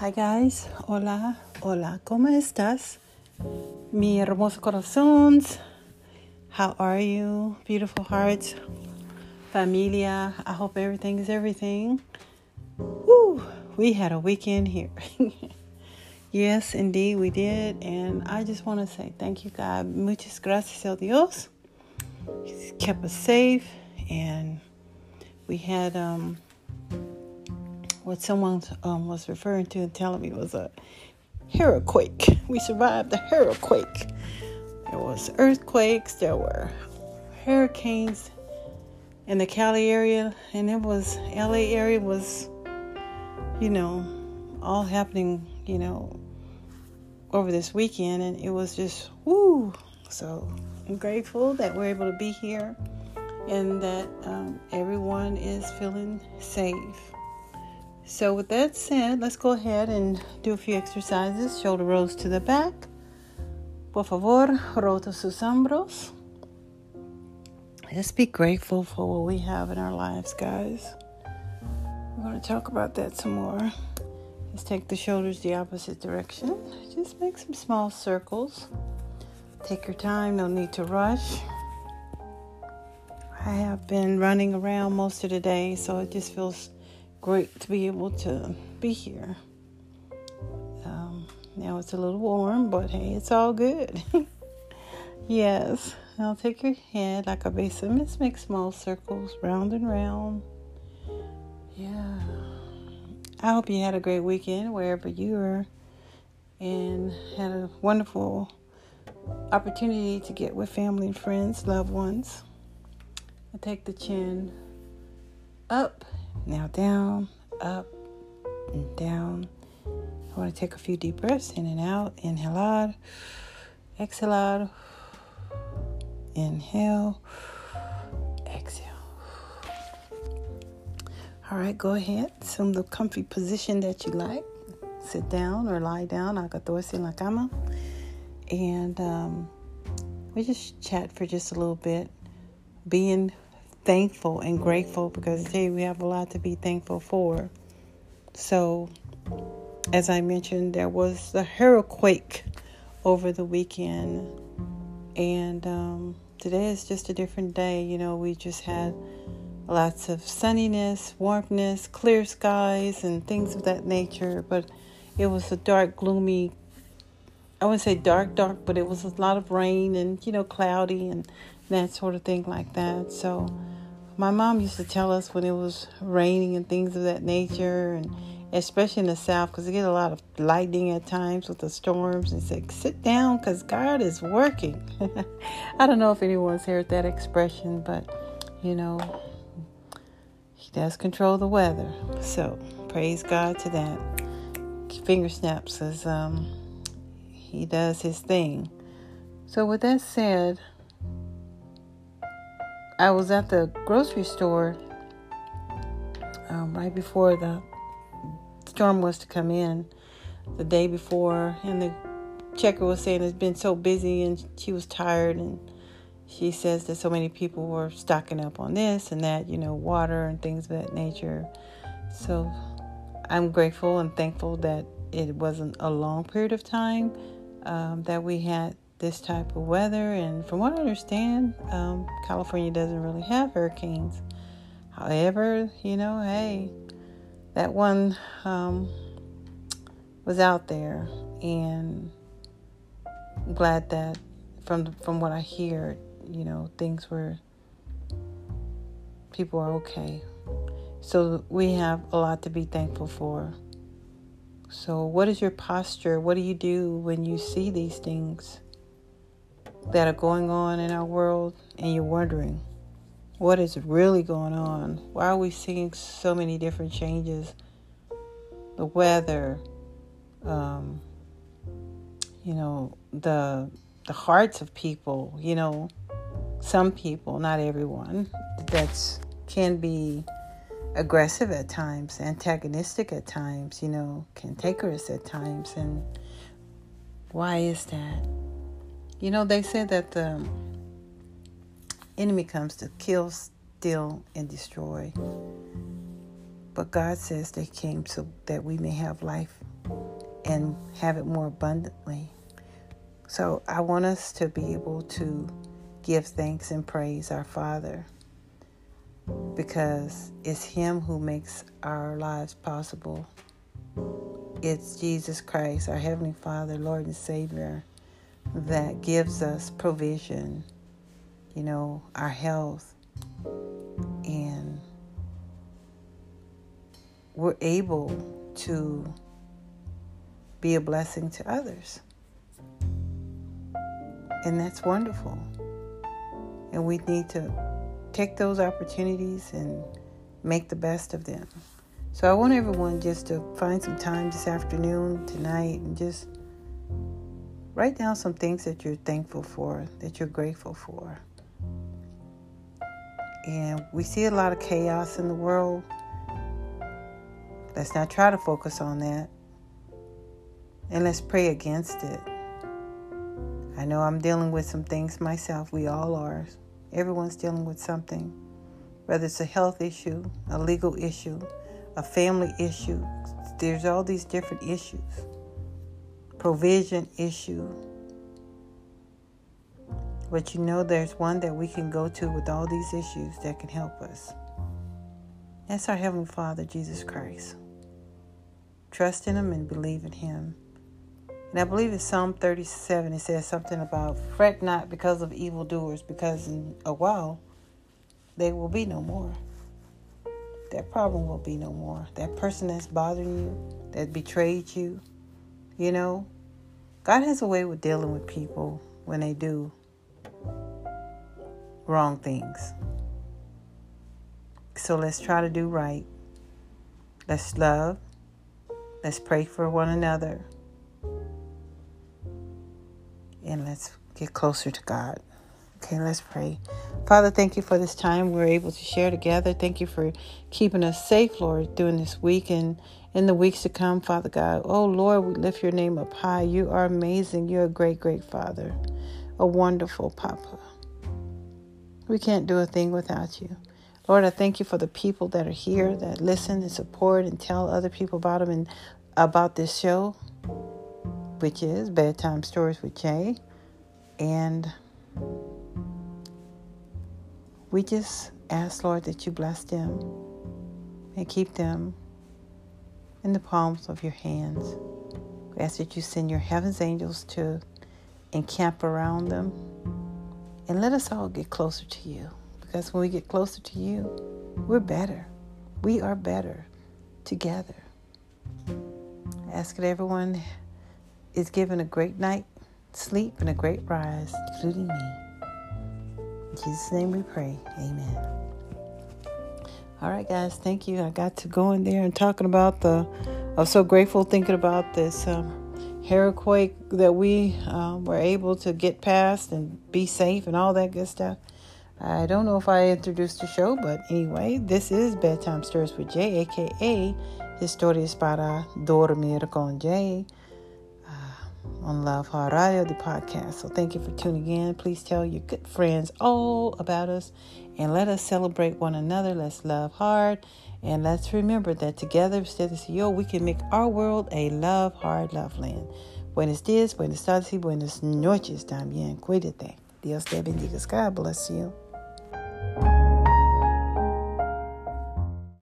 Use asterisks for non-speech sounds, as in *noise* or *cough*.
Hi guys, hola, hola, ¿cómo estás? Mi hermoso corazones, how are you? Beautiful hearts, familia, I hope everything is everything. Woo, we had a weekend here. *laughs* yes, indeed, we did. And I just want to say thank you, God. Muchas gracias a Dios. He's kept us safe. And we had um, what someone um, was referring to and telling me was a hurricane. We survived the hurricane. There was earthquakes. There were hurricanes in the Cali area, and it was LA area was, you know, all happening, you know, over this weekend, and it was just woo. So I'm grateful that we're able to be here, and that um, everyone is feeling safe. So, with that said, let's go ahead and do a few exercises. Shoulder rolls to the back. Por favor, rota sus hombros. Let's be grateful for what we have in our lives, guys. We're going to talk about that some more. Let's take the shoulders the opposite direction. Just make some small circles. Take your time, no need to rush. I have been running around most of the day, so it just feels great to be able to be here. Um, now it's a little warm, but hey, it's all good. *laughs* yes, now take your head like a basin. Let's make small circles, round and round. Yeah. I hope you had a great weekend wherever you are and had a wonderful opportunity to get with family and friends, loved ones. I take the chin up now down, up, and down. I want to take a few deep breaths in and out. Inhalar, exhalar, inhale, exhale. All right, go ahead. Assume the comfy position that you like. Sit down or lie down. Acostarse en la cama. And um, we just chat for just a little bit. Being thankful and grateful because today we have a lot to be thankful for. So, as I mentioned, there was the hurricane over the weekend, and um, today is just a different day. You know, we just had lots of sunniness, warmness, clear skies, and things of that nature, but it was a dark, gloomy I wouldn't say dark, dark, but it was a lot of rain and, you know, cloudy and that sort of thing like that. So, my mom used to tell us when it was raining and things of that nature, and especially in the south, because they get a lot of lightning at times with the storms, and said, "Sit down, because God is working." *laughs* I don't know if anyone's heard that expression, but you know, He does control the weather. So praise God to that. Finger snaps as um, He does His thing. So with that said. I was at the grocery store um, right before the storm was to come in the day before, and the checker was saying it's been so busy and she was tired, and she says that so many people were stocking up on this and that, you know, water and things of that nature. So I'm grateful and thankful that it wasn't a long period of time um, that we had this type of weather. And from what I understand, um, California doesn't really have hurricanes. However, you know, hey, that one um, was out there, and I'm glad that from from what I hear, you know, things were people are okay. So we have a lot to be thankful for. So, what is your posture? What do you do when you see these things? That are going on in our world and you're wondering what is really going on? Why are we seeing so many different changes? The weather, um, you know, the the hearts of people, you know, some people, not everyone, that's can be aggressive at times, antagonistic at times, you know, cantankerous at times and why is that? You know, they say that the enemy comes to kill, steal, and destroy. But God says they came so that we may have life and have it more abundantly. So I want us to be able to give thanks and praise our Father because it's Him who makes our lives possible. It's Jesus Christ, our Heavenly Father, Lord and Savior, that gives us provision, you know, our health, and we're able to be a blessing to others. And that's wonderful. And we need to take those opportunities and make the best of them. So I want everyone just to find some time this afternoon, tonight, and just write down some things that you're thankful for, that you're grateful for. And we see a lot of chaos in the world. Let's not try to focus on that. And let's pray against it. I know I'm dealing with some things myself. We all are. Everyone's dealing with something, whether it's a health issue, a legal issue, a family issue. There's all these different issues, provision issue. But you know, there's one that we can go to with all these issues that can help us. That's our Heavenly Father, Jesus Christ. Trust in Him and believe in Him. And I believe in Psalm 37. It says something about fret not because of evildoers, because in a while they will be no more. That problem will be no more. That person that's bothering you, that betrayed you, you know, God has a way with dealing with people when they do wrong things. So let's try to do right. Let's love. Let's pray for one another and let's get closer to God. Okay, let's pray. Father, thank you for this time we're able to share together. Thank you for keeping us safe, Lord, during this week and in the weeks to come, Father God. Oh, Lord, we lift your name up high. You are amazing. You're a great, great Father, a wonderful Papa. We can't do a thing without you. Lord, I thank you for the people that are here that listen and support and tell other people about them and about this show which is Bedtime Stories with Jay. And we just ask, Lord, that you bless them and keep them in the palms of your hands. We ask that you send your heaven's angels to encamp around them. And let us all get closer to you. Because when we get closer to you, we're better. We are better together. I ask that everyone is given a great night sleep and a great rise, including me. In Jesus' name we pray. Amen. All right, guys, thank you. I got to go in there and talking about the. I was so grateful thinking about this um, hurricane that we um, were able to get past and be safe and all that good stuff. I don't know if I introduced the show, but anyway, this is Bedtime Stories with Jay, aka Historias para Dormir con Jay on Love Hard Radio, the podcast. So thank you for tuning in. Please tell your good friends all about us and let us celebrate one another. Let's love hard. And let's remember that together, ustedes y yo, we can make our world a love hard love land. Buenos días, buenas tardes buenas noches también. Cuídate. Dios te bendiga. God bless you.